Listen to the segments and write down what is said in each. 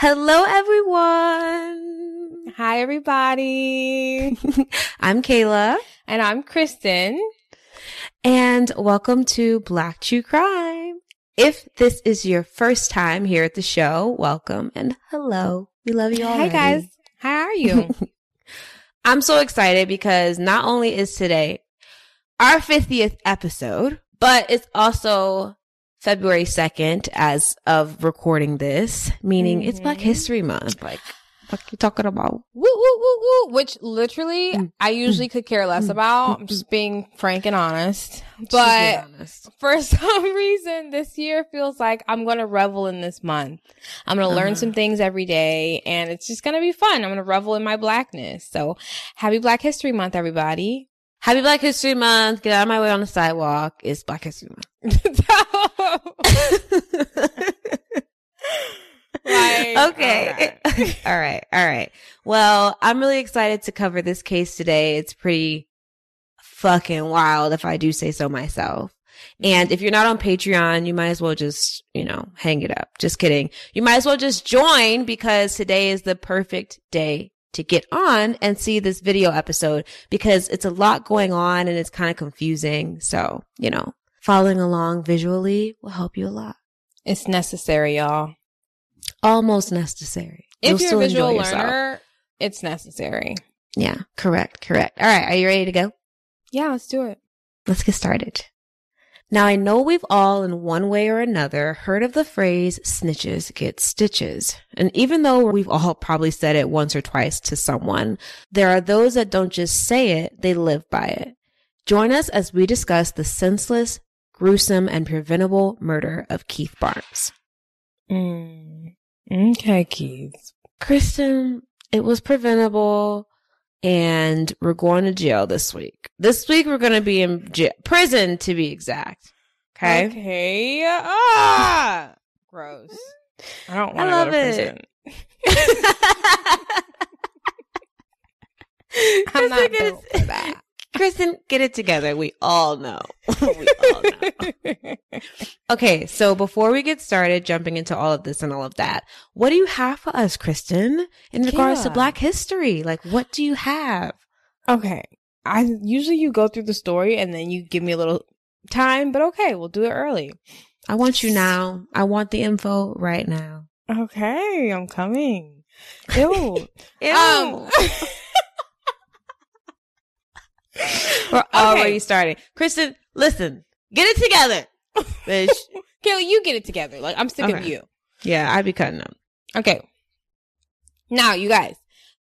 Hello, everyone. Hi, everybody. I'm Kayla, and I'm Kristen. and welcome to Black True Crime. If this is your first time here at the show, welcome and hello. We love you all. Hi, guys. How are you? I'm so excited because not only is today our 50th episode, but it's also February 2nd as of recording this, meaning it's Black Mhm. History Month. Like, what you talking about? woo, woo, woo, woo. Which literally Mm. I usually could care less Mm. about. Mm. I'm just being frank and honest. But honest. for some reason, this year feels like I'm going to revel in this month. I'm going to learn Uh-huh. some things every day and it's just going to be fun. I'm going to revel in my blackness. So happy Black History Month, everybody. Happy Black History Month. Get out of my way on the sidewalk. It's Black History Month. Like, okay. all right. All right. Well, I'm really excited to cover this case today. It's pretty fucking wild if I do say so myself. Mm-hmm. And if you're not on Patreon, you might as well just, you know, hang it up. Just kidding. You might as well just join because today is the perfect day to get on and see this video episode because it's a lot going on and it's kind of confusing. So, you know, following along visually will help you a lot. It's necessary, y'all. Almost necessary. If You'll you're a visual learner, it's necessary. Yeah, correct, correct. All right, are you ready to go? Yeah, let's do it. Let's get started. Now, I know we've all, in one way or another, heard of the phrase snitches get stitches. And even though we've all probably said it once or twice to someone, there are those that don't just say it, they live by it. Join us as we discuss the senseless, gruesome, and preventable murder of Keith Barnes. Mm. Okay, Keith. Kristen, it was preventable and we're going to jail this week. This week we're going to be in jail, prison to be exact. Okay. Okay. Ah, gross. I don't want to love go to it. prison. I'm Kristen, not built it- for that. Kristen, get it together. We all know. we all know. Okay, so before we get started jumping into all of this and all of that, what do you have for us, Kristen, in regards to Black history? Like, what do you have? okay. I usually you go through the story and then you give me a little time, but okay, we'll do it early. I want you now. I want the info right now. Okay, I'm coming. Ew. Ew. Um, We're already starting. Kristen, listen, get it together. Bitch. Kayla, you get it together. Like I'm sick of you. yeah, I'd be cutting up. Okay. Now, you guys,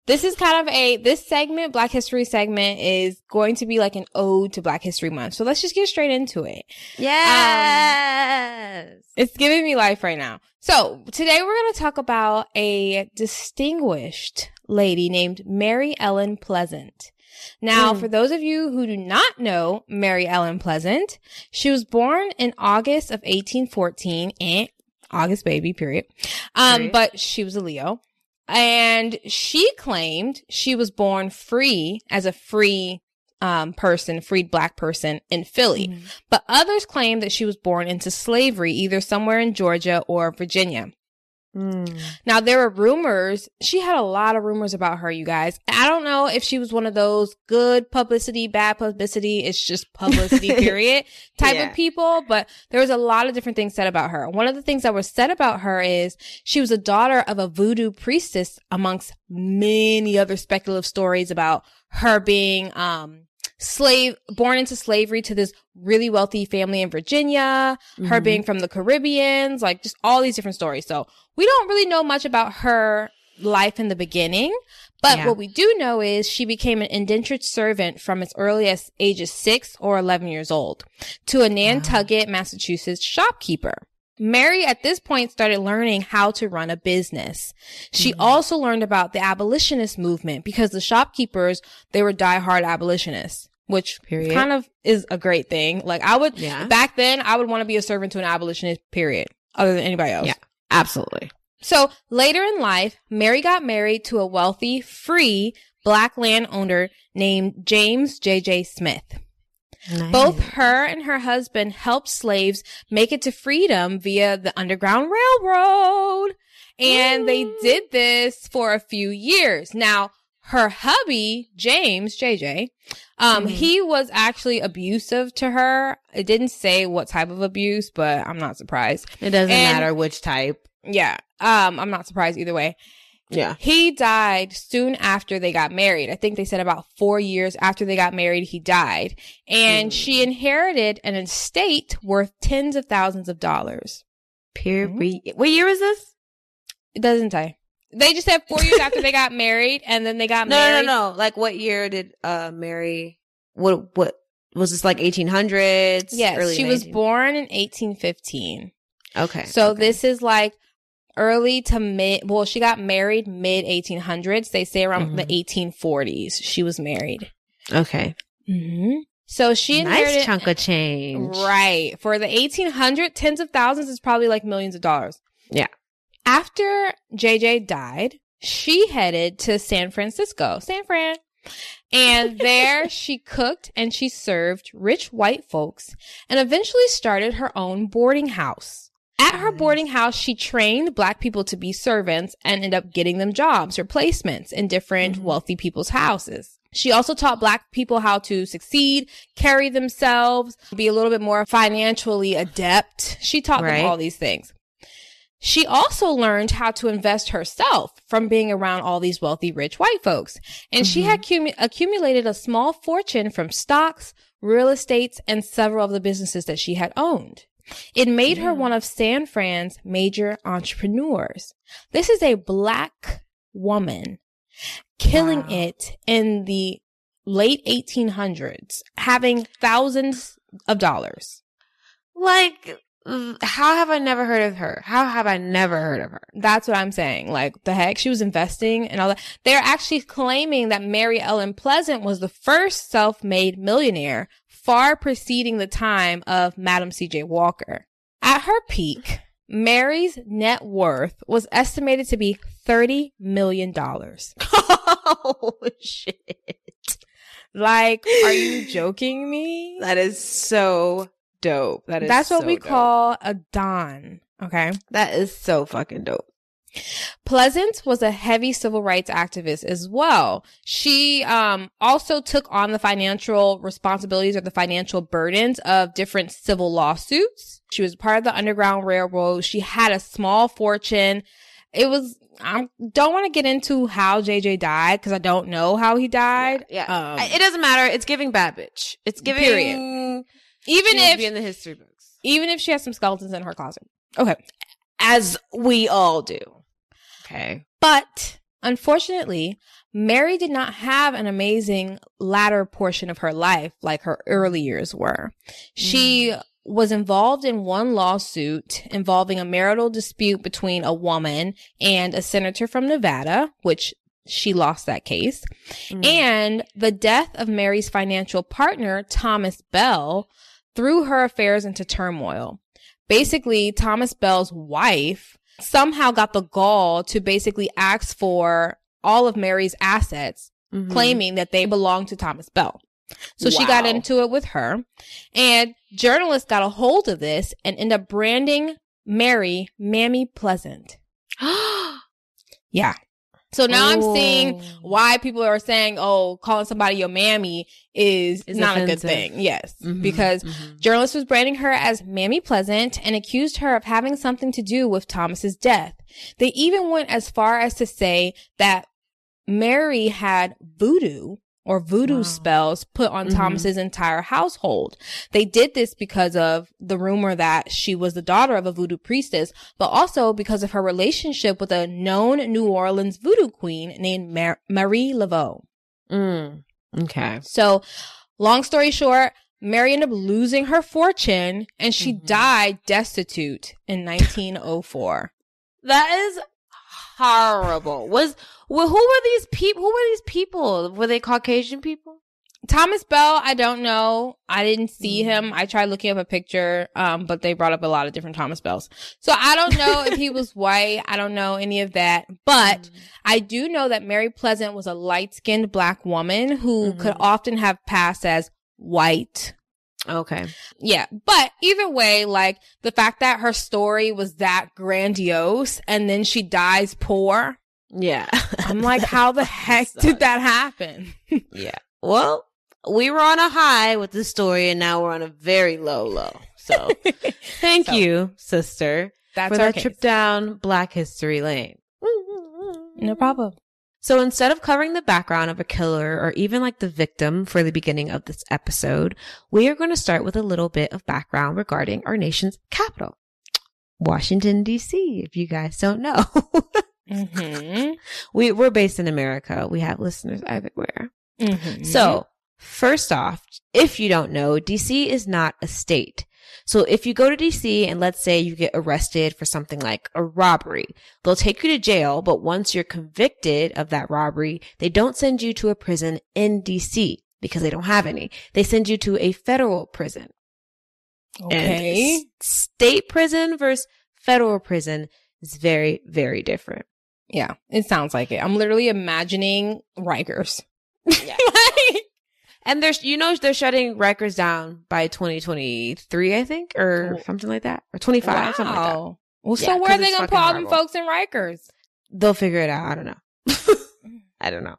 this is kind of a this segment, Black History segment, is going to be like an ode to Black History Month. So let's just get straight into it. Yes. Um, it's giving me life right now. So today we're going to talk about a distinguished lady named Mary Ellen Pleasant. Now, Mm. for those of you who do not know Mary Ellen Pleasant, she was born in August of 1814 and August baby, period. Um, Period. but she was a Leo and she claimed she was born free as a free um, person, freed black person in Philly. Mm. But others claim that she was born into slavery, either somewhere in Georgia or Virginia. Mm. Now, there were rumors. She had a lot of rumors about her, you guys. I don't know if she was one of those good publicity, bad publicity. It's just publicity, period, type Yeah. of people. But there was a lot of different things said about her. One of the things that was said about her is she was a daughter of a voodoo priestess amongst many other speculative stories about her being, um, slave, born into slavery to this really wealthy family in Virginia, her Mhm. being from the Caribbeans, like just all these different stories. So we don't really know much about her life in the beginning. But Yeah. what we do know is she became an indentured servant from as early as ages six or 11 years old to a Nantucket, Massachusetts shopkeeper. Mary at this point started learning how to run a business. She Mm-hmm. also learned about the abolitionist movement because the shopkeepers, they were diehard abolitionists, which Period. kind of is a great thing. Like I would, Yeah. back then, I would want to be a servant to an abolitionist, period, other than anybody else. Yeah. Absolutely. So later in life, Mary got married to a wealthy, free black landowner named James J.J. Smith. Both her and her husband helped slaves make it to freedom via the Underground Railroad. And they did this for a few years. Now, her hubby, James JJ, um, Mhm. he was actually abusive to her. It didn't say what type of abuse, but I'm not surprised. It doesn't And- matter which type. Yeah. Um, I'm not surprised either way. Yeah. He died soon after they got married. I think they said about four years after they got married, he died. And Mm. she inherited an estate worth tens of thousands of dollars. Period. What year was this? It doesn't say. They just said four years after they got married, and then they got No, no, married. no, no. Like, what year did uh Mary? What? What was this? Like 1800s? Yes, Early she was born in 1815. Okay. So okay. this is like early to mid. Well, she got married mid 1800s. They say around the 1840s she was married. Okay. Mm-hmm. So she nice inherited chunk of change. Right. For the 1800, tens of thousands is probably like millions of dollars. Yeah. After JJ died, she headed to San Francisco, San Fran. And there she cooked and she served rich white folks and eventually started her own boarding house. At her boarding house, she trained black people to be servants and ended up getting them jobs or placements in different Mhm. wealthy people's houses. She also taught black people how to succeed, carry themselves, be a little bit more financially adept. She taught Right. them all these things. She also learned how to invest herself from being around all these wealthy, rich white folks. And she had cumu- accumulated a small fortune from stocks, real estates, and several of the businesses that she had owned. It made her one of San Fran's major entrepreneurs. This is a black woman killing Wow. it in the late 1800s, having thousands of dollars. Like, how have I never heard of her? How have I never heard of her? That's what I'm saying. Like the heck, she was investing and all that. They're actually claiming that Mary Ellen Pleasant was the first self-made millionaire, far preceding the time of Madam C.J. Walker. At her peak, Mary's net worth was estimated to be $30 million. oh shit! Like, are you joking me? That is so dope. That is. That's what so we dope. call a Don. Okay. That is so fucking dope. Pleasant was a heavy civil rights activist as well. She um, also took on the financial responsibilities or the financial burdens of different civil lawsuits. She was part of the Underground Railroad. She had a small fortune. It was, I don't want to get into how JJ died because I don't know how he died. Yeah, Um, it doesn't matter. It's giving bad bitch. It's giving. Period. even she if be in the history books, even if she has some skeletons in her closet. Okay. as we all do. Okay. But unfortunately, Mary did not have an amazing latter portion of her life like her early years were. She was involved in one lawsuit involving a marital dispute between a woman and a senator from Nevada, which she lost that case. Mm. And the death of Mary's financial partner, Thomas Bell, threw her affairs into turmoil. Basically, Thomas Bell's wife somehow got the gall to basically ask for all of Mary's assets, Mhm. claiming that they belonged to Thomas Bell. So she got into it with her and journalists got a hold of this and ended up branding Mary Mammy Pleasant. Yeah. So now I'm seeing Oh. why people are saying, oh, calling somebody your mammy is Is not a good thing. Yes. Mhm, Because mhm. journalists was branding her as Mammy Pleasant and accused her of having something to do with Thomas's death. They even went as far as to say that Mary had voodoo or voodoo Wow. spells put on Mhm. Thomas's entire household. They did this because of the rumor that she was the daughter of a voodoo priestess, but also because of her relationship with a known New Orleans voodoo queen named Mar- Marie Laveau. Mm. Okay. So, long story short, Mary ended up losing her fortune and she Mhm. died destitute in 1904. That is horrible. Was well, who were these people? Who were these people? Were they Caucasian people? Thomas Bell, I don't know. I didn't see Mm. him. I tried looking up a picture, um, but they brought up a lot of different Thomas Bells. So I don't know if he was white. I don't know any of that. But I do know that Mary Pleasant was a light skinned black woman who Mhm. could often have passed as white. Okay. Yeah. But either way, like the fact that her story was that grandiose and then she dies poor. Yeah. I'm like, how the heck did that happen? Yeah. Well, we were on a high with the story, and now we're on a very low low. So, thank So, you, sister, That's for our that case. trip down Black History Lane. No problem. So instead of covering the background of a killer or even like the victim for the beginning of this episode, we are going to start with a little bit of background regarding our nation's capital, Washington, D.C., if you guys don't know. Mm-hmm. we, we're based in America. We have listeners everywhere. Mm-hmm. So, first off, if you don't know, DC is not a state. So if you go to DC and let's say you get arrested for something like a robbery, they'll take you to jail, but once you're convicted of that robbery, they don't send you to a prison in DC because they don't have any. They send you to a federal prison. And okay. s- state prison versus federal prison is very, very different. Yeah, it sounds like it. I'm literally imagining Rikers. Yeah. And there's, you know, they're shutting Rikers down by 2023, I think, or Cool. something like that, or 25, something like that. Wow. Well, Yeah, so where are they gonna put all them folks in Rikers? They'll figure it out. I don't know. I don't know.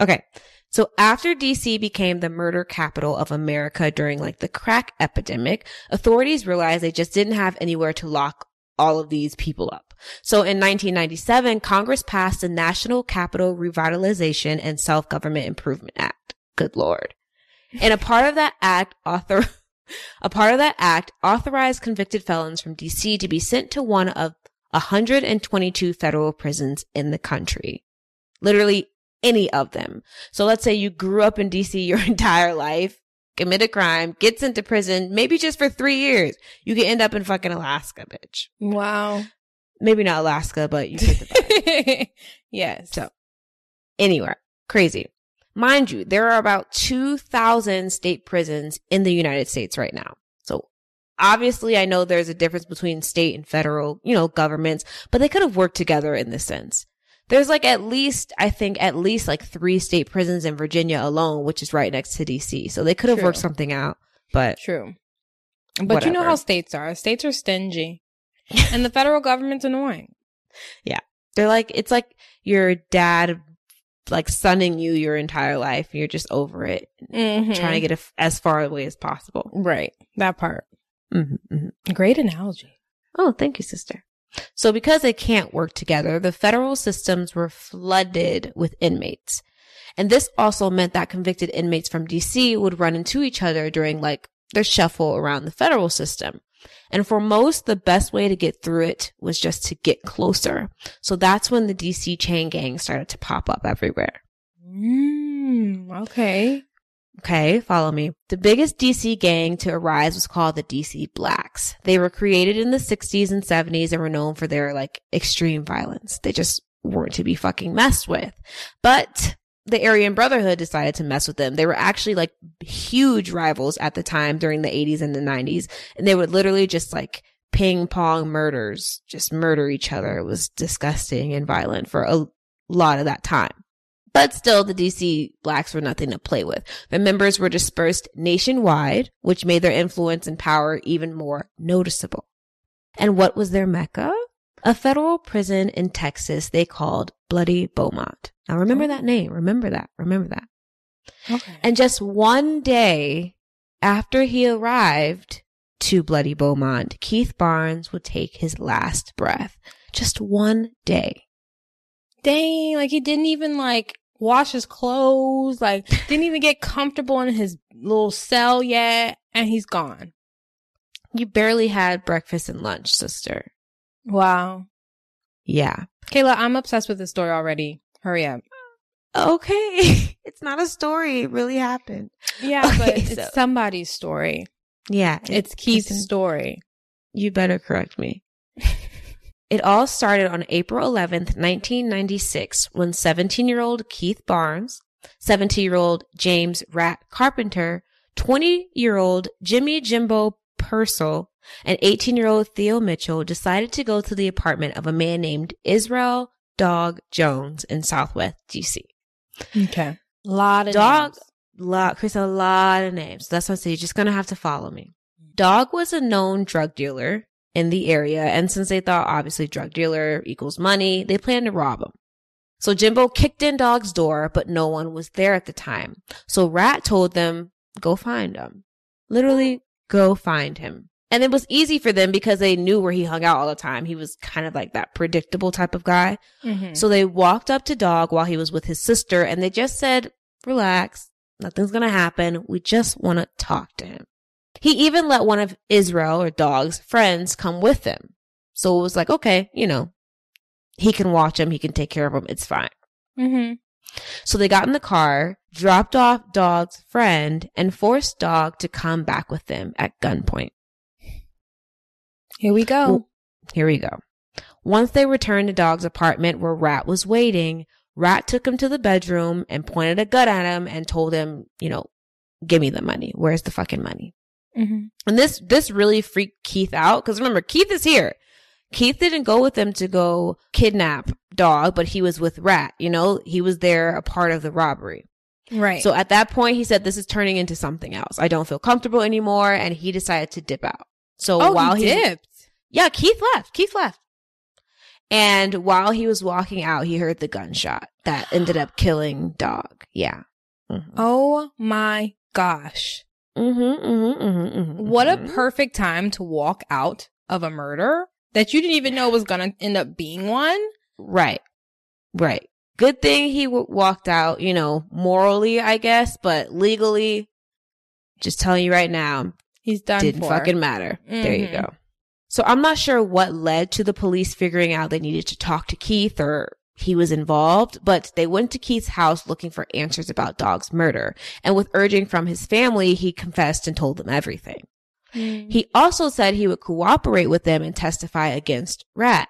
Okay. So after DC became the murder capital of America during like the crack epidemic, authorities realized they just didn't have anywhere to lock all of these people up. So in 1997, Congress passed the National Capital Revitalization and Self-Government Improvement Act. Good Lord. And a part of that act author, a part of that act authorized convicted felons from DC to be sent to one of 122 federal prisons in the country. Literally any of them. So let's say you grew up in DC your entire life, commit a crime, gets into prison, maybe just for three years. You could end up in fucking Alaska, bitch. Wow. Maybe not Alaska, but you get the yes. So anywhere. Crazy. Mind you, there are about 2,000 state prisons in the United States right now. So obviously I know there's a difference between state and federal, you know, governments, but they could have worked together in this sense. There's like at least, I think at least like three state prisons in Virginia alone, which is right next to DC. So they could have True. worked something out, but True. But you know how states are. States are stingy. and the federal government's annoying. Yeah. They're like, it's like your dad like sunning you your entire life. You're just over it, Mm-hmm. trying to get as far away as possible. Right. That part. hmm hmm Great analogy. Oh, thank you, sister. So because they can't work together, the federal systems were flooded with inmates. And this also meant that convicted inmates from DC would run into each other during like their shuffle around the federal system. And for most, the best way to get through it was just to get closer. So that's when the DC chain gang started to pop up everywhere. Mm, okay. Okay, follow me. The biggest DC gang to arise was called the DC Blacks. They were created in the 60s and 70s and were known for their like extreme violence. They just weren't to be fucking messed with. But the Aryan Brotherhood decided to mess with them. They were actually like huge rivals at the time during the 80s and the 90s. And they would literally just like ping pong murders, just murder each other. It was disgusting and violent for a lot of that time. But still, the DC blacks were nothing to play with. The members were dispersed nationwide, which made their influence and power even more noticeable. And what was their mecca? A federal prison in Texas they called Bloody Beaumont. Now remember that name. Remember that. Remember that. Okay. And just one day after he arrived to Bloody Beaumont, Keith Barnes would take his last breath. Just one day. Dang, like he didn't even like wash his clothes, like didn't even get comfortable in his little cell yet, and he's gone. You barely had breakfast and lunch, sister. Wow. Yeah. Kayla, I'm obsessed with this story already. Hurry up. Okay. it's not a story. It really happened. Yeah, but Okay, it's so- somebody's story. Yeah. It's Keith's it's- story. You better correct me. It all started on April 11th, 1996, when 17 year old Keith Barnes, 17 year old James Rat Carpenter, 20 year old Jimmy Jimbo Purcell, and 18 year old Theo Mitchell decided to go to the apartment of a man named Israel Dog Jones in Southwest DC. Okay. A lot of Dog- names. lot, Chris, a lot of names. That's what I say. You're just gonna have to follow me. Dog was a known drug dealer in the area, and since they thought obviously drug dealer equals money, they planned to rob him. So Jimbo kicked in Dog's door, but no one was there at the time. So Rat told them, "Go find him." Literally, go find him. And it was easy for them because they knew where he hung out all the time. He was kind of like that predictable type of guy. Mhm. So they walked up to Dog while he was with his sister and they just said, relax. Nothing's going to happen. We just want to talk to him. He even let one of Israel or Dog's friends come with him. So it was like, okay, you know, he can watch him. He can take care of him. It's fine. Mhm. So they got in the car, dropped off Dog's friend and forced Dog to come back with them at gunpoint. Here we go. Well, Here we go. Once they returned to Dog's apartment where Rat was waiting, Rat took him to the bedroom and pointed a gun at him and told him, you know, give me the money. Where's the fucking money? Mhm. And this, this really freaked Keith out. Cause remember, Keith is here. Keith didn't go with them to go kidnap Dog, but he was with Rat. You know, he was there a part of the robbery. Right. So at that point, he said, this is turning into something else. I don't feel comfortable anymore. And he decided to dip out. So oh, while he he's- dipped. Yeah, Keith left. Keith left. And while he was walking out, he heard the gunshot that ended up killing Dog. Yeah. Mm-hmm. Oh my gosh. Mm-hmm, mm-hmm, mm-hmm, mm-hmm, What a mhm. perfect time to walk out of a murder that you didn't even know was going to end up being one. right, right. Good thing he w- walked out. You know, morally, I guess, but legally, just telling you right now, He's done didn't for. fucking matter. There you go. So I'm not sure what led to the police figuring out they needed to talk to Keith or he was involved, but they went to Keith's house looking for answers about Dog's murder. And with urging from his family, he confessed and told them everything. Mm. He also said he would cooperate with them and testify against Rat.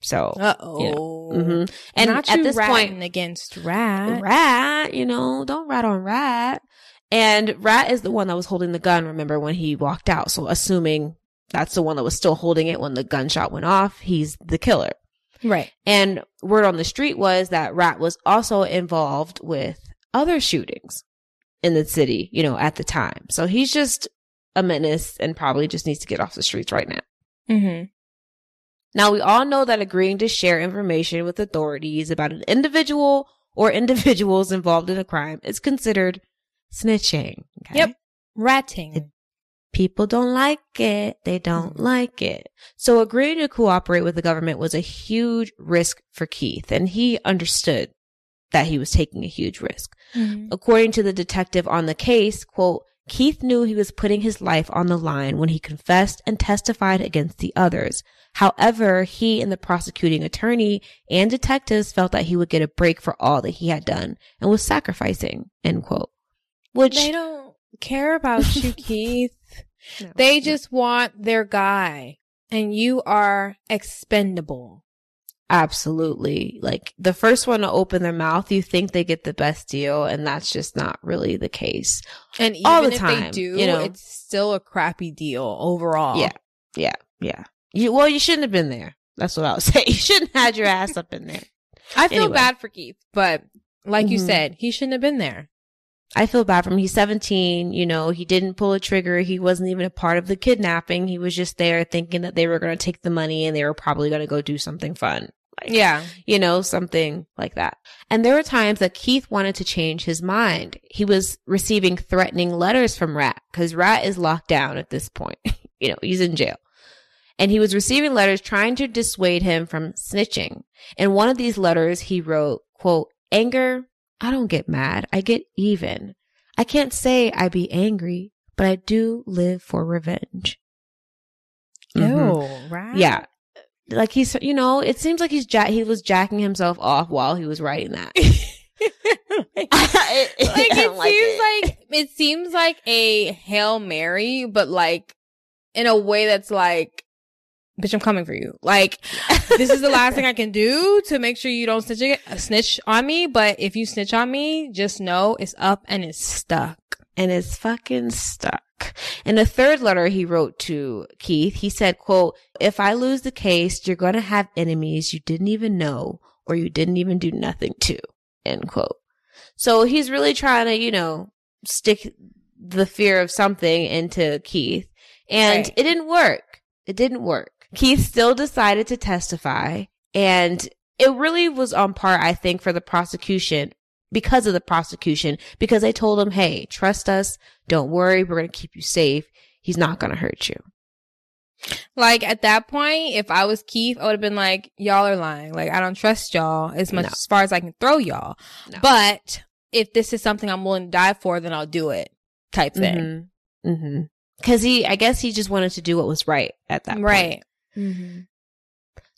So, Uh-oh. mhm. and Not at you this point, against rat. Rat, you know, don't rat on Rat. And Rat is the one that was holding the gun, remember, when he walked out. So assuming that's the one that was still holding it when the gunshot went off, he's the killer. Right. And word on the street was that Rat was also involved with other shootings in the city, you know, at the time. So he's just a menace and probably just needs to get off the streets right now. Mm-hmm. Now, we all know that agreeing to share information with authorities about an individual or individuals involved in a crime is considered snitching. okay? Yep. Ratting. People don't like it. They don't Mhm. like it. So agreeing to cooperate with the government was a huge risk for Keith, and he understood that he was taking a huge risk. Mhm. According to the detective on the case, quote, Keith knew he was putting his life on the line when he confessed and testified against the others. However, he and the prosecuting attorney and detectives felt that he would get a break for all that he had done and was sacrificing, end quote. Which They don't care about you, Keith. No. They just want their guy. And you are expendable. Absolutely. Like the first one to open their mouth, you think they get the best deal, and that's just not really the case. And even All the if time, they do, you know. it's still a crappy deal overall. Yeah. Yeah. Yeah. You, well, you shouldn't have been there. That's what I would say. You shouldn't have had your ass up in there. I feel Anyway. bad for Keith, but like you Mhm. said, he shouldn't have been there. I feel bad for him. He's 17. You know, he didn't pull a trigger. He wasn't even a part of the kidnapping. He was just there thinking that they were going to take the money and they were probably going to go do something fun. Like, Yeah. you know, something like that. And there were times that Keith wanted to change his mind. He was receiving threatening letters from Rat because Rat is locked down at this point. you know, he's in jail. And he was receiving letters trying to dissuade him from snitching. In one of these letters, he wrote, quote, anger, I don't get mad. I get even. I can't say I be angry, but I do live for revenge. Mhm. right? Yeah. Like he's, you know, it seems like he's ja- he was jacking himself off while he was writing that. like it don't like seems it. like it seems like a hail mary, but like in a way that's like, bitch, I'm coming for you. Like this is the last thing I can do to make sure you don't snitch snitch on me. But if you snitch on me, just know it's up and it's stuck. and it's fucking stuck. In the third letter he wrote to Keith, he said, quote, if I lose the case, you're going to have enemies you didn't even know or you didn't even do nothing to, end quote. So he's really trying to, you know, stick the fear of something into Keith and Right. it didn't work. It didn't work. Keith still decided to testify and it really was on par, I think, for the prosecution because of the prosecution, because they told him, Hey, trust us. Don't worry. We're going to keep you safe. He's not going to hurt you. Like at that point, if I was Keith, I would have been like, y'all are lying. Like I don't trust y'all as much No. as far as I can throw y'all. No. But if this is something I'm willing to die for, then I'll do it. Type thing. Mm-hmm. Mm-hmm. Cause he, I guess he just wanted to do what was right at that point. Right. Mm-hmm.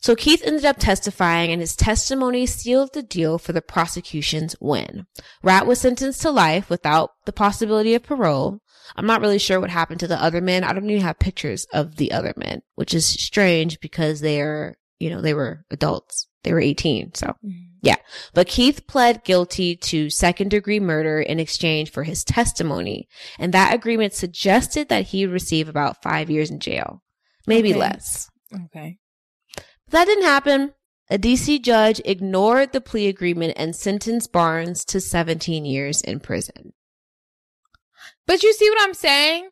So Keith ended up testifying and his testimony sealed the deal for the prosecution's win. Rat was sentenced to life without the possibility of parole. I'm not really sure what happened to the other men. I don't even have pictures of the other men, which is strange because they are, you know, they were adults. They were 18. So, yeah, but Keith pled guilty to second degree murder in exchange for his testimony. And that agreement suggested that he would receive about five years in jail, maybe Okay. less. Okay. But that didn't happen. A DC judge ignored the plea agreement and sentenced Barnes to 17 years in prison. But you see what I'm saying?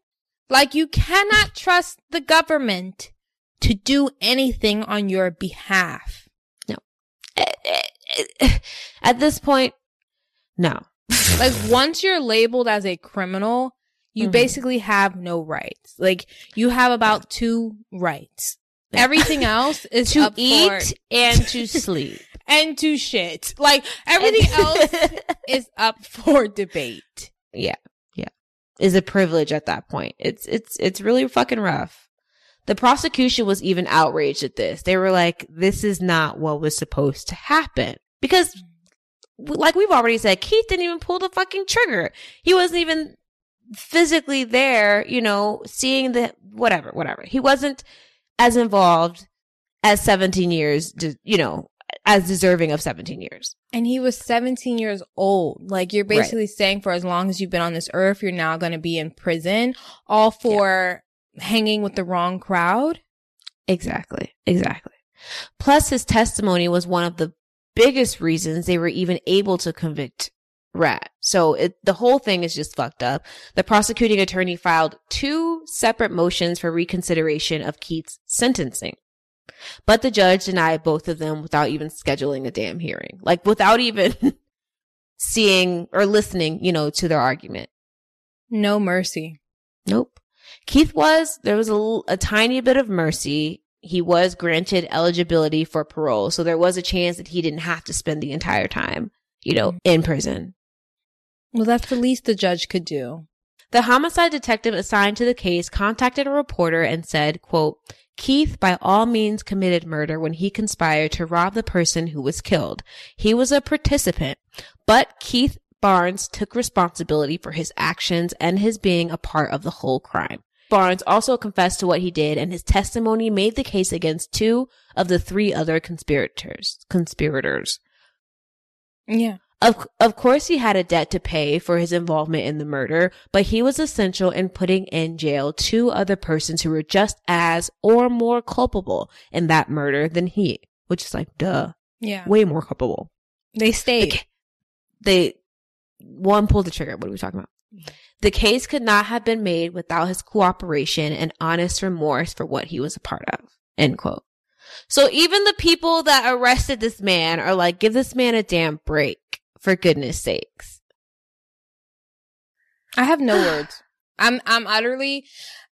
Like you cannot trust the government to do anything on your behalf. No. Eh, eh, eh, at this point, no. Like once you're labeled as a criminal, you Mhm. basically have no rights. Like you have about two rights. Everything else is to eat for and to sleep. and to shit. Like everything else is up for debate. yeah, yeah, is a privilege at that point. It's it's it's really fucking rough. The prosecution was even outraged at this. They were like, "This is not what was supposed to happen," because, like we've already said, Keith didn't even pull the fucking trigger. He wasn't even physically there, you know, seeing the whatever, whatever. He wasn't as involved as 17 years, you know, as deserving of 17 years. And he was 17 years old. Like you're Right. basically saying for as long as you've been on this earth, you're now going to be in prison, all for hanging with the wrong crowd. Exactly. Exactly. Plus, his testimony was one of the biggest reasons they were even able to convict Rat. So it, the whole thing is just fucked up. The prosecuting attorney filed two separate motions for reconsideration of Keith's sentencing. But the judge denied both of them without even scheduling a damn hearing. Like without even seeing or listening, you know, to their argument. No mercy. Nope. Keith was, there was a tiny bit of mercy. He was granted eligibility for parole. So there was a chance that he didn't have to spend the entire time, you know, mm-hmm. in prison. Well, that's the least the judge could do. The homicide detective assigned to the case contacted a reporter and said, quote, Keith by all means committed murder when he conspired to rob the person who was killed. He was a participant, but Keith Barnes took responsibility for his actions and his being a part of the whole crime. Barnes also confessed to what he did and his testimony made the case against two of the three other conspirators, conspirators. Yeah. Of, of course, he had a debt to pay for his involvement in the murder, but he was essential in putting in jail two other persons who were just as or more culpable in that murder than he, which is like, duh, Yeah. way more culpable. They stayed. Like, they, one pulled the trigger. What are we talking about? Mm-hmm. The case could not have been made without his cooperation and honest remorse for what he was a part of. End quote. So even the people that arrested this man are like, give this man a damn break, for goodness sakes. I have no words. I'm I'm utterly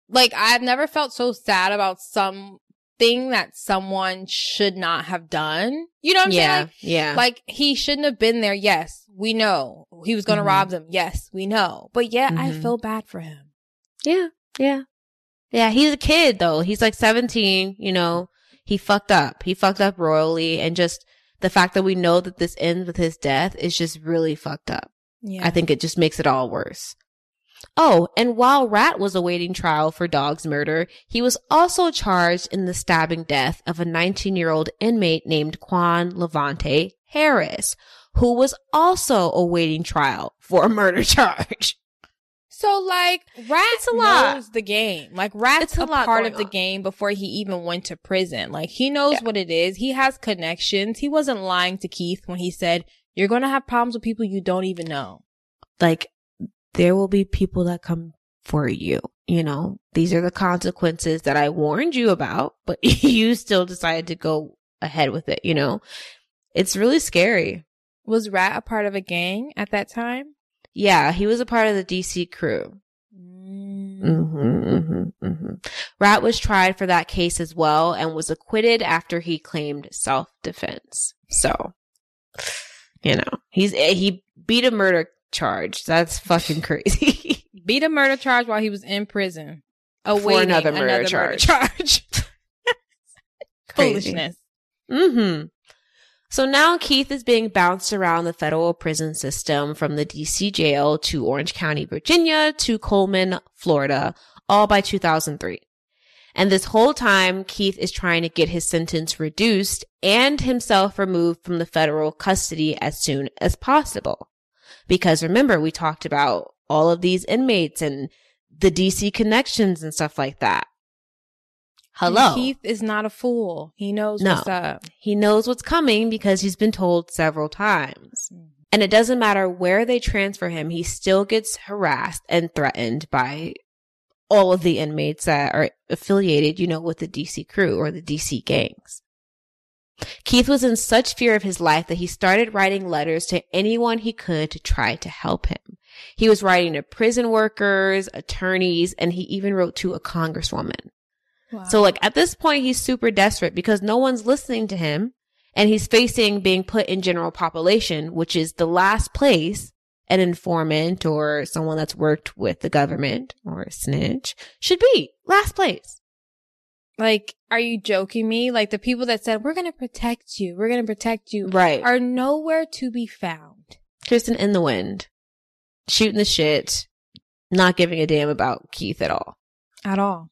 like I've never felt so sad about some thing that someone should not have done. You know what I'm yeah, saying? Like, yeah. like he shouldn't have been there. Yes, we know he was going to Mhm. rob them. Yes, we know. But yeah, I Mhm. feel bad for him. Yeah, yeah. Yeah, he's a kid though. He's like 17, you know. He fucked up. He fucked up royally and just the fact that we know that this ends with his death is just really fucked up. Yeah. I think it just makes it all worse. Oh, and while Rat was awaiting trial for Dog's murder, he was also charged in the stabbing death of a 19 year old inmate named Quan Levante Harris, who was also awaiting trial for a murder charge. So like Rat It's a lot. knows the game. Like Rat's It's a a, lot part going of the game before he even went to prison. Like he knows Yeah. what it is. He has connections. He wasn't lying to Keith when he said, You're gonna have problems with people you don't even know. like there will be people that come for you. You know, these are the consequences that I warned you about, but you still decided to go ahead with it, you know? It's really scary. Was Rat a part of a gang at that time? Yeah, he was a part of the DC crew. Mm. hmm hmm hmm Rat was tried for that case as well and was acquitted after he claimed self defense. So, you know, he's he beat a murder charge. That's fucking crazy. Beat a murder charge while he was in prison. Awaiting another murder charge. charge. Crazy. Foolishness. hmm So now Keith is being bounced around the federal prison system from the DC jail to Orange County, Virginia to Coleman, Florida, all by 2003. And this whole time, Keith is trying to get his sentence reduced and himself removed from the federal custody as soon as possible. Because remember, we talked about all of these inmates and the DC connections and stuff like that. Hello. And Keith is not a fool. He knows No. what's up. He knows what's coming because he's been told several times. Mm-hmm. And it doesn't matter where they transfer him, he still gets harassed and threatened by all of the inmates that are affiliated, you know, with the DC crew or the DC gangs. Keith was in such fear of his life that he started writing letters to anyone he could to try to help him. He was writing to prison workers, attorneys, and he even wrote to a congresswoman. Wow. So like at this point, he's super desperate because no one's listening to him and he's facing being put in general population, which is the last place an informant or someone that's worked with the government or a snitch should be. Last place. Like, are you joking me? Like the people that said, we're going to protect you. We're going to protect you Right. are nowhere to be found. Kristen in the wind, shooting the shit, not giving a damn about Keith at all. At all.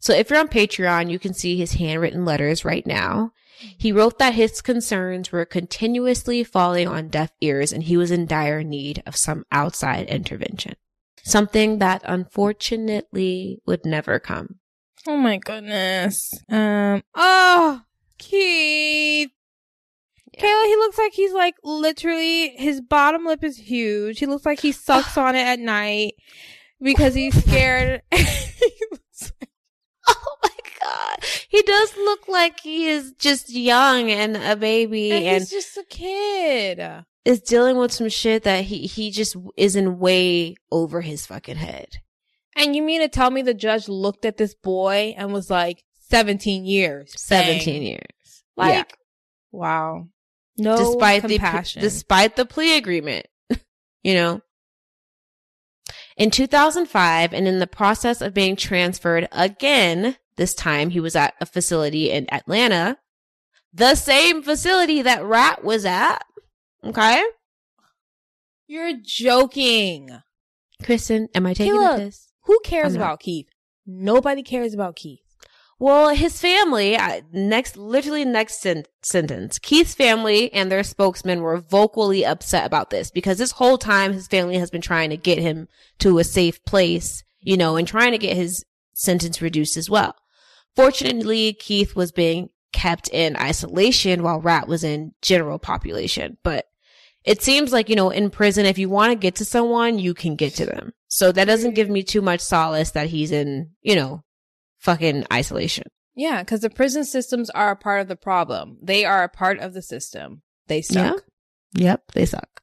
So if you're on Patreon, you can see his handwritten letters right now. He wrote that his concerns were continuously falling on deaf ears and he was in dire need of some outside intervention. Something that unfortunately would never come. Oh my goodness. Um, oh, Keith. Kayla, he looks like he's like literally, his bottom lip is huge. He looks like he sucks on it at night because he's scared. He looks like- Oh my god. He does look like he is just young and a baby and and, he's just a kid. is dealing with some shit that he, he just isn't way over his fucking head. And you mean to tell me the judge looked at this boy and was like, 17 years. 17 Bang. years. Like, Yeah. wow. No despite compassion. the despite the plea agreement you know in 2005 and in the process of being transferred again this time he was at a facility in Atlanta the same facility that Rat was at okay You're joking. Kristen am I taking Kayla, a piss Who cares about Keith? Nobody cares about Keith. Well, his family, next, literally next sen- sentence, Keith's family and their spokesman were vocally upset about this because this whole time his family has been trying to get him to a safe place, you know, and trying to get his sentence reduced as well. Fortunately, Keith was being kept in isolation while Rat was in general population, but it seems like, you know, in prison, if you want to get to someone, you can get to them. So that doesn't give me too much solace that he's in, you know, fucking isolation. Yeah, because the prison systems are a part of the problem. They are a part of the system. They suck. Yep, they suck.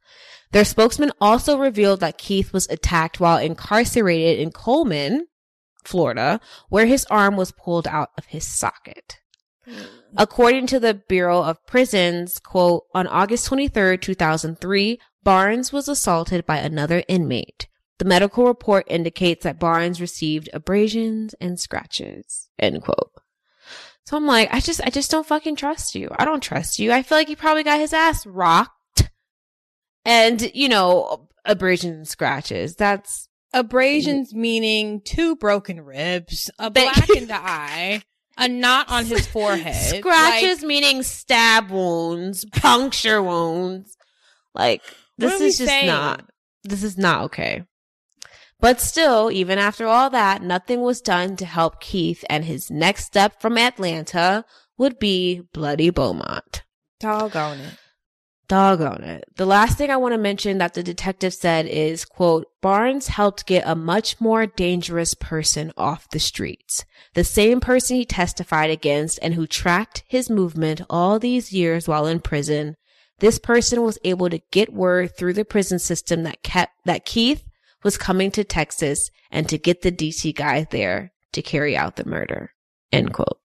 Their spokesman also revealed that Keith was attacked while incarcerated in Coleman, Florida, where his arm was pulled out of his socket. Mm. According to the Bureau of Prisons, quote, on August 23rd, 2003, Barnes was assaulted by another inmate. The medical report indicates that Barnes received abrasions and scratches, end quote. So I'm like, I just, I just don't fucking trust you. I don't trust you. I feel like he probably got his ass rocked and, you know, abrasions and scratches. That's, Abrasions meaning two broken ribs, a They- blackened eye, a knot on his forehead. Scratches Like, meaning stab wounds, puncture wounds. Like this is just saying? not this is not okay. But still, even after all that, nothing was done to help Keith and his next step from Atlanta would be Bloody Beaumont. doggone it. Doggone it. The last thing I want to mention that the detective said is, quote, Barnes helped get a much more dangerous person off the streets. The same person he testified against and who tracked his movement all these years while in prison. This person was able to get word through the prison system that kept, that Keith was coming to Texas and to get the DC guy there to carry out the murder. End quote.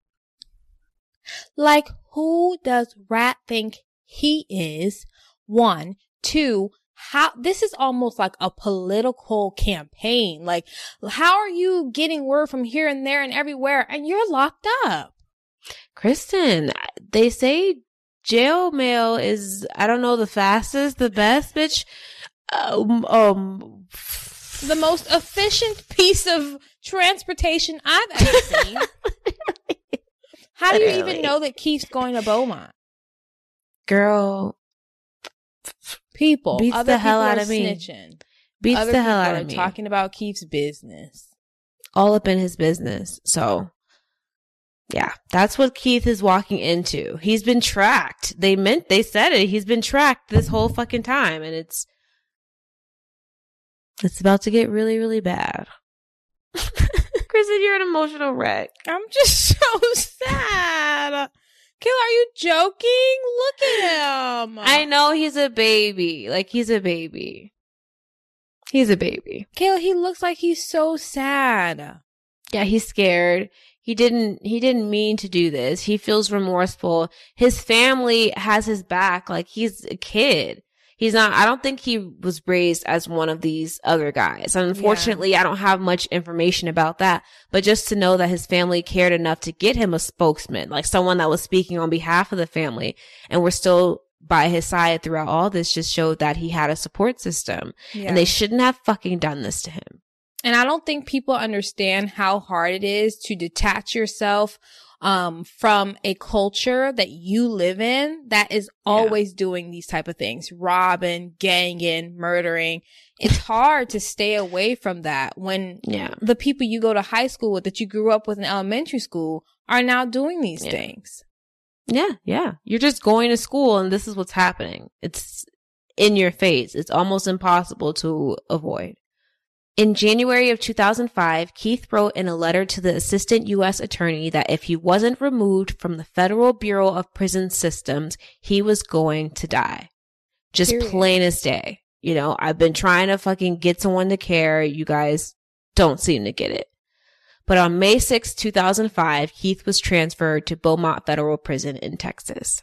Like, who does Rat think he is? One. Two, how, this is almost like a political campaign. Like, how are you getting word from here and there and everywhere and you're locked up? Kristen, they say jail mail is, I don't know, the fastest, the best, bitch. Um, um The most efficient piece of transportation I've ever seen. How do you even know that Keith's going to Beaumont? Girl People, Beats other the hell out are of me. snitching. beats other the hell out are of me. talking about Keith's business. All up in his business. So, yeah, that's what Keith is walking into. He's been tracked. They meant, they said it. He's been tracked this whole fucking time and it's, it's about to get really, really bad. Kristen, you're an emotional wreck. I'm just so sad. Kill, are you joking? Look at him. I know he's a baby. Like he's a baby. He's a baby. Kayla, he looks like he's so sad. Yeah, he's scared. He didn't he didn't mean to do this. He feels remorseful. His family has his back. Like he's a kid. He's not I don't think he was raised as one of these other guys. Unfortunately, I don't have much information about that, but just to know that his family cared enough to get him a spokesman, like someone that was speaking on behalf of the family and were still by his side throughout all this just showed that he had a support system and they shouldn't have fucking done this to him. And I don't think people understand how hard it is to detach yourself um, from a culture that you live in that is always doing these type of things, robbing, ganging, murdering. It's hard to stay away from that when Yeah. the people you go to high school with that you grew up with in elementary school are now doing these Yeah. things. Yeah, yeah. You're just going to school and this is what's happening. It's in your face. It's almost impossible to avoid. In January of 2005, Keith wrote in a letter to the assistant U.S. attorney that if he wasn't removed from the Federal Bureau of Prison Systems, he was going to die. Just Period. plain as day. You know, I've been trying to fucking get someone to care. You guys don't seem to get it. But on May 6, 2005, Keith was transferred to Beaumont Federal Prison in Texas.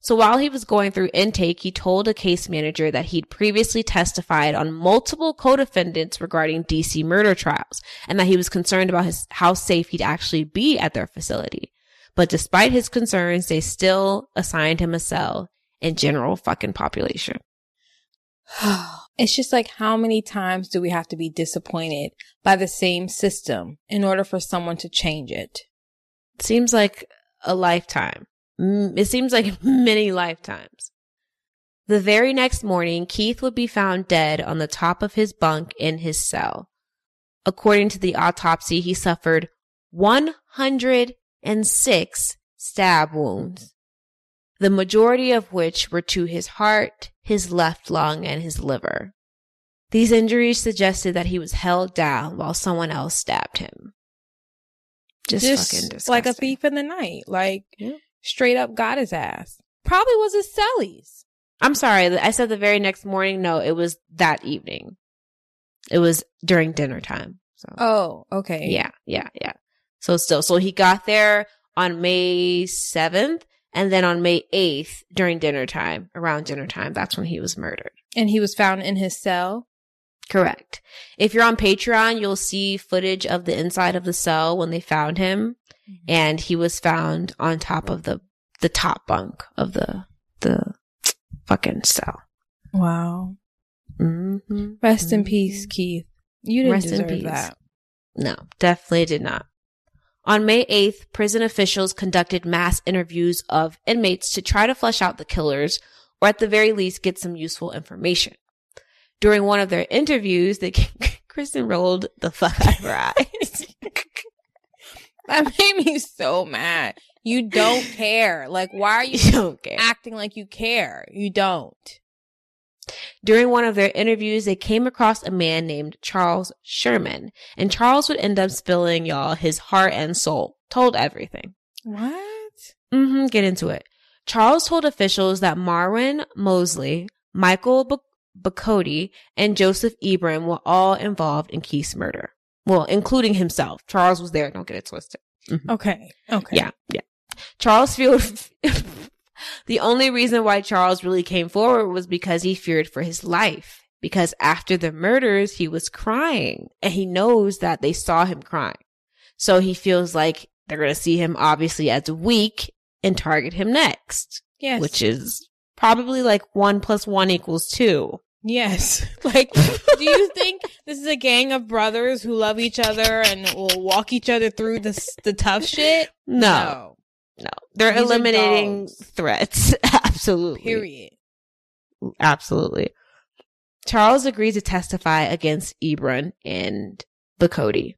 So while he was going through intake, he told a case manager that he'd previously testified on multiple co-defendants regarding DC murder trials and that he was concerned about his, how safe he'd actually be at their facility. But despite his concerns, they still assigned him a cell in general fucking population. it's just like how many times do we have to be disappointed by the same system in order for someone to change it? seems like a lifetime. It seems like many lifetimes. The very next morning, Keith would be found dead on the top of his bunk in his cell. According to the autopsy, he suffered 106 stab wounds, the majority of which were to his heart, his left lung, and his liver. These injuries suggested that he was held down while someone else stabbed him. Just, fucking disgusting. like a thief in the night, like Yeah. Straight up got his ass. Probably was his cellies. I'm sorry. I said the very next morning. No, it was that evening. It was during dinner time. So Oh, okay. yeah, yeah, yeah. So still, so he got there on May 7th and then on May 8th during dinner time, around dinner time, that's when he was murdered. And he was found in his cell. Correct. If you're on Patreon, you'll see footage of the inside of the cell when they found him and he was found on top of the the top bunk of the the fucking cell. Wow. Mm-hmm. Rest in peace, Keith. You didn't Rest in deserve peace. that. No, definitely did not. On May 8th, prison officials conducted mass interviews of inmates to try to flesh out the killers or at the very least get some useful information. During one of their interviews, they Kristen rolled the fuck out of her eyes. That made me so mad. You don't care. Like, why are you you don't care. acting like you care? You don't. During one of their interviews, they came across a man named Charles Sherman, and Charles would end up spilling y'all his heart and soul, told everything. What? Mm-hmm, get into it. Charles told officials that Marwin Mosley, Michael B- Bacote, and Joseph Ebram were all involved in Keith's murder. Well, including himself. Charles was there, don't get it twisted. Mm-hmm. Okay. Okay. Yeah, yeah. Charles feared. the only reason why Charles really came forward was because he feared for his life. Because after the murders, he was crying and he knows that they saw him crying. So he feels like they're going to see him obviously as weak and target him next, Yes. which is probably like one plus one equals two. Yes. Like, do you think this is a gang of brothers who love each other and will walk each other through the the tough shit? No, no, they're These eliminating threats. Absolutely. Period. Absolutely. Charles agreed to testify against Ebron and Bacote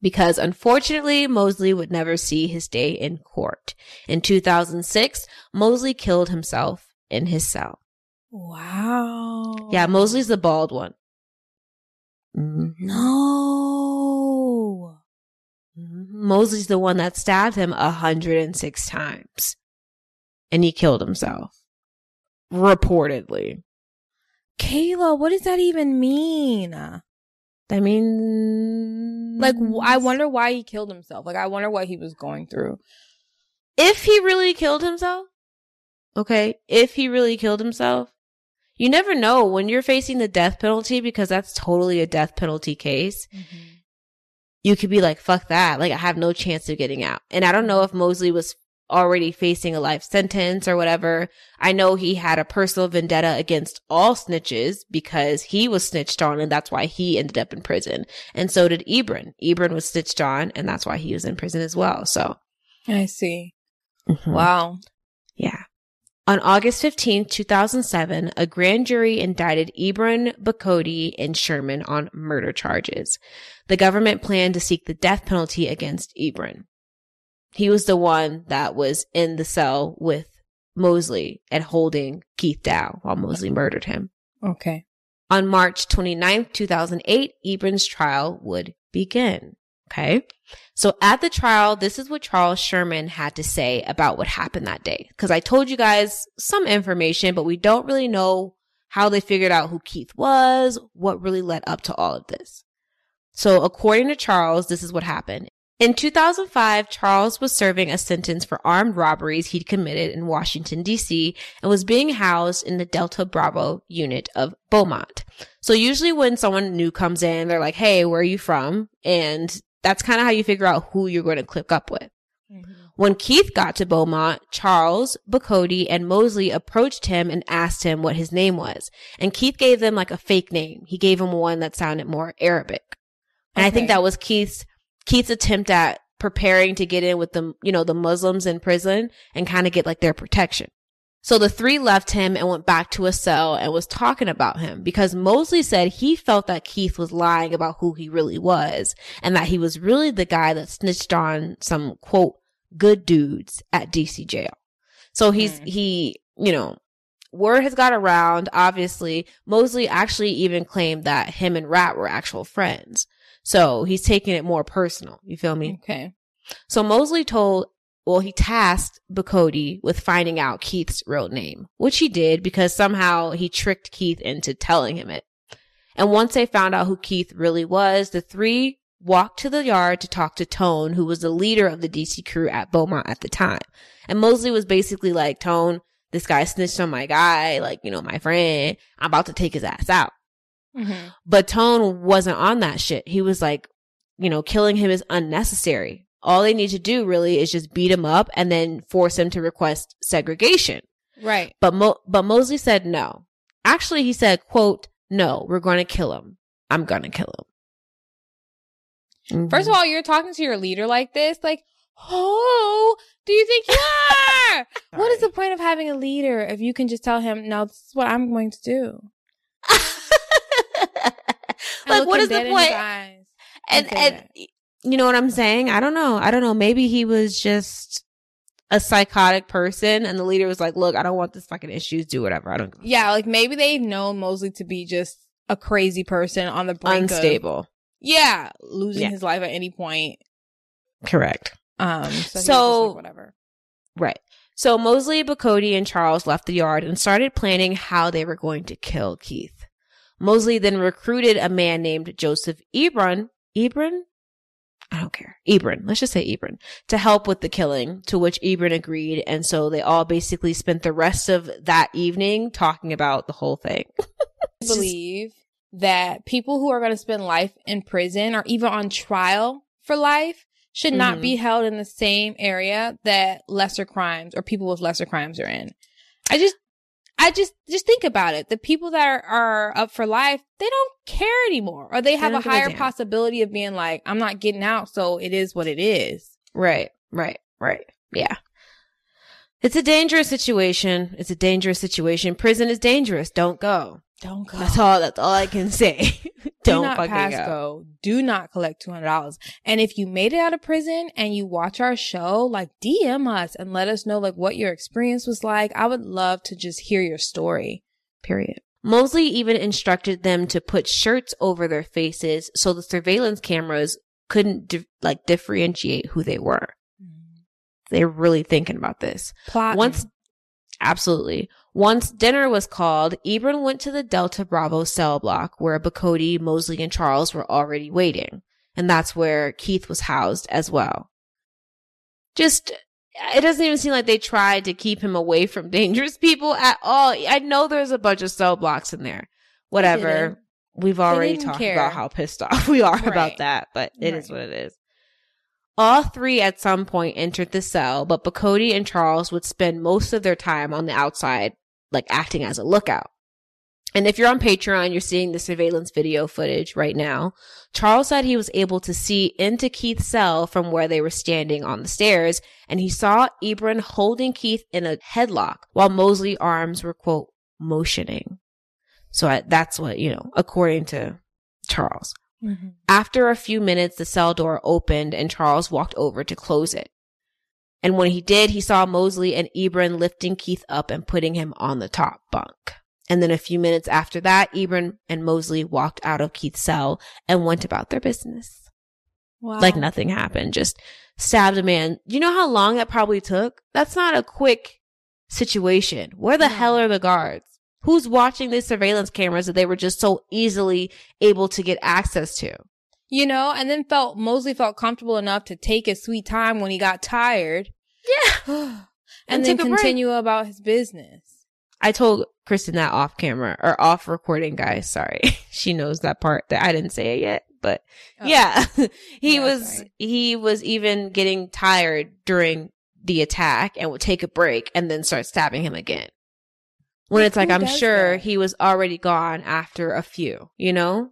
because unfortunately Mosley would never see his day in court. In 2006, Mosley killed himself in his cell. Wow. Yeah, Mosley's the bald one. Mhm. No. Mhm. Mosley's the one that stabbed him 106 times. And he killed himself. Reportedly. Kayla, what does that even mean? I mean, Like, I wonder why he killed himself. Like, I wonder what he was going through. if he really killed himself, okay, if he really killed himself, you never know when you're facing the death penalty because that's totally a death penalty case. You could be like, fuck that. Like, I have no chance of getting out. And I don't know if Mosley was already facing a life sentence or whatever. I know he had a personal vendetta against all snitches because he was snitched on and that's why he ended up in prison. And so did Ebron. Ebron was snitched on and that's why he was in prison as well. So, I see. mhm. Wow. Yeah. On August 15, 2007, a grand jury indicted Ebron, Bacote, and Sherman on murder charges. The government planned to seek the death penalty against Ebron. He was the one that was in the cell with Mosley and holding Keith Dow while Mosley murdered him. Okay. On March 29th, 2008, Ebron's trial would begin. Okay. So at the trial, this is what Charles Sherman had to say about what happened that day. Cause I told you guys some information, but we don't really know how they figured out who Keith was, what really led up to all of this. So according to Charles, this is what happened. In 2005, Charles was serving a sentence for armed robberies he'd committed in Washington, D.C., and was being housed in the Delta Bravo unit of Beaumont. So usually when someone new comes in, they're like, hey, where are you from? And that's kind of how you figure out who you're going to click up with. Mm-hmm. When Keith got to Beaumont, Charles, Bacody, and Mosley approached him and asked him what his name was. And Keith gave them like a fake name. He gave him one that sounded more Arabic. And I think that was Keith's Keith's attempt at preparing to get in with the you know the Muslims in prison and kind of get like their protection. So the three left him and went back to a cell and was talking about him because Mosley said he felt that Keith was lying about who he really was and that he was really the guy that snitched on some quote good dudes at DC jail. So he's Hmm. he, you know, word has got around. Obviously, Mosley actually even claimed that him and Rat were actual friends. So he's taking it more personal. You feel me? Okay. So Mosley told, well, he tasked Bacote with finding out Keith's real name, which he did because somehow he tricked Keith into telling him it. And once they found out who Keith really was, the three walked to the yard to talk to Tone, who was the leader of the DC crew at Beaumont at the time. And Mosley was basically like, Tone, this guy snitched on my guy, like, you know, my friend. I'm about to take his ass out. Mhm. But Tone wasn't on that shit. He was like, you know, killing him is unnecessary. All they need to do really is just beat him up and then force him to request segregation. Right. But Mo- but Mosley said no. Actually, he said, "quote No, we're going to kill him. I'm going to kill him." Mm-hmm. First of all, you're talking to your leader like this, like, who do you think you are? what is the point of having a leader if you can just tell him, no, this is what I'm going to do? Like, what is the dead in his point? And and that. You know what I'm saying? I don't know. I don't know. Maybe he was just a psychotic person, and the leader was like, "Look, I don't want this fucking issues. Do whatever. I don't." Yeah, like maybe they've known Mosley to be just a crazy person on the brink of, Unstable. yeah, losing Yeah. his life at any point. Correct. Um, so, he was just So- like, whatever. Right. So Mosley, Bacody, and Charles left the yard and started planning how they were going to kill Keith. Mosley then recruited a man named Joseph Ebron. Ebron? I don't care. Ebron. Let's just say Ebron. To help with the killing, to which Ebron agreed. And so they all basically spent the rest of that evening talking about the whole thing. I believe that people who are going to spend life in prison or even on trial for life should not Mhm. be held in the same area that lesser crimes or people with lesser crimes are in. I just, I just, just think about it. The people that are, are up for life, they don't care anymore or they have a a higher damn. possibility of being like, I'm not getting out. So it is what it is. Right, right, right. Yeah. It's a dangerous situation. It's a dangerous situation. Prison is dangerous. Don't go. Don't go. That's all. That's all I can say. Don't Don't not fucking pass go. go. Do not collect two hundred dollars. And if you made it out of prison and you watch our show, like DM us and let us know like what your experience was like. I would love to just hear your story. Period. Mosley even instructed them to put shirts over their faces so the surveillance cameras couldn't di- like differentiate who they were. They're really thinking about this. Plot. Once, absolutely. Once dinner was called, Ebron went to the Delta Bravo cell block where Bacody, Mosley, and Charles were already waiting. And that's where Keith was housed as well. Just, it doesn't even seem like they tried to keep him away from dangerous people at all. I know there's a bunch of cell blocks in there. Whatever. We've already talked care. about how pissed off we are Right. about that, but it is Right. what it is. All three at some point entered the cell, but Bacody and Charles would spend most of their time on the outside, like acting as a lookout. And if you're on Patreon, you're seeing the surveillance video footage right now. Charles said he was able to see into Keith's cell from where they were standing on the stairs, and he saw Ebron holding Keith in a headlock while Mosley arms were, quote, motioning. So I, that's what, you know, according to Charles. Mhm. After a few minutes, the cell door opened and Charles walked over to close it. And when he did, he saw Mosley and Ebron lifting Keith up and putting him on the top bunk. And then a few minutes after that, Ebron and Mosley walked out of Keith's cell and went about their business. Wow. Like nothing happened. Just stabbed a man. You know how long that probably took? That's not a quick situation. Where the No. hell are the guards? Who's watching these surveillance cameras that they were just so easily able to get access to? You know, and then felt Mosley felt comfortable enough to take his sweet time when he got tired. Yeah. and, And then a break. continue about his business. I told Kristen that off camera or off recording, guys. Sorry. she knows that part that I didn't say it yet, but Oh. yeah, he was, sorry. he was even getting tired during the attack and would take a break and then start stabbing him again. When it's like, I'm sure that? he was already gone after a few, you know?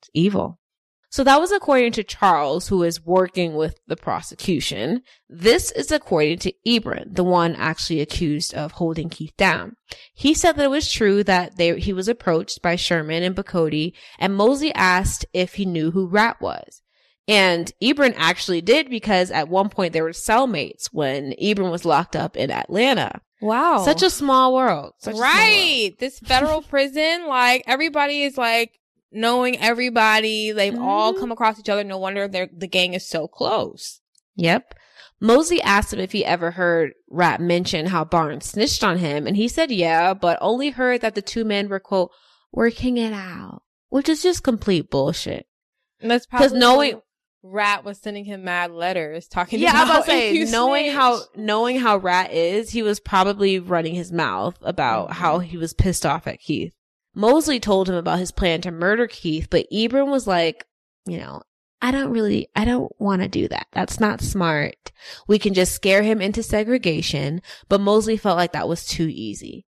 It's evil. So that was according to Charles, who is working with the prosecution. This is according to Ebron, the one actually accused of holding Keith down. He said that it was true that they, he was approached by Sherman and Bacody, and Mosley asked if he knew who Rat was. And Ebron actually did because at one point they were cellmates when Ebron was locked up in Atlanta. Wow. Such a small world. Such a small world. right. This federal prison, like everybody is like knowing everybody. They've all Mhm. come across each other. No wonder they're, the gang is so close. Yep. Mosley asked him if he ever heard Rat mention how Barnes snitched on him, and he said yeah, but only heard that the two men were, quote, working it out, which is just complete bullshit. And that's probably Because knowing, Rat was sending him mad letters talking Yeah, I was about to say, knowing snitch. how knowing how Rat is, he was probably running his mouth about Mhm. how he was pissed off at Keith. Mosley told him about his plan to murder Keith, but Ebron was like, you know, I don't really, I don't want to do that. That's not smart. We can just scare him into segregation. But Mosley felt like that was too easy.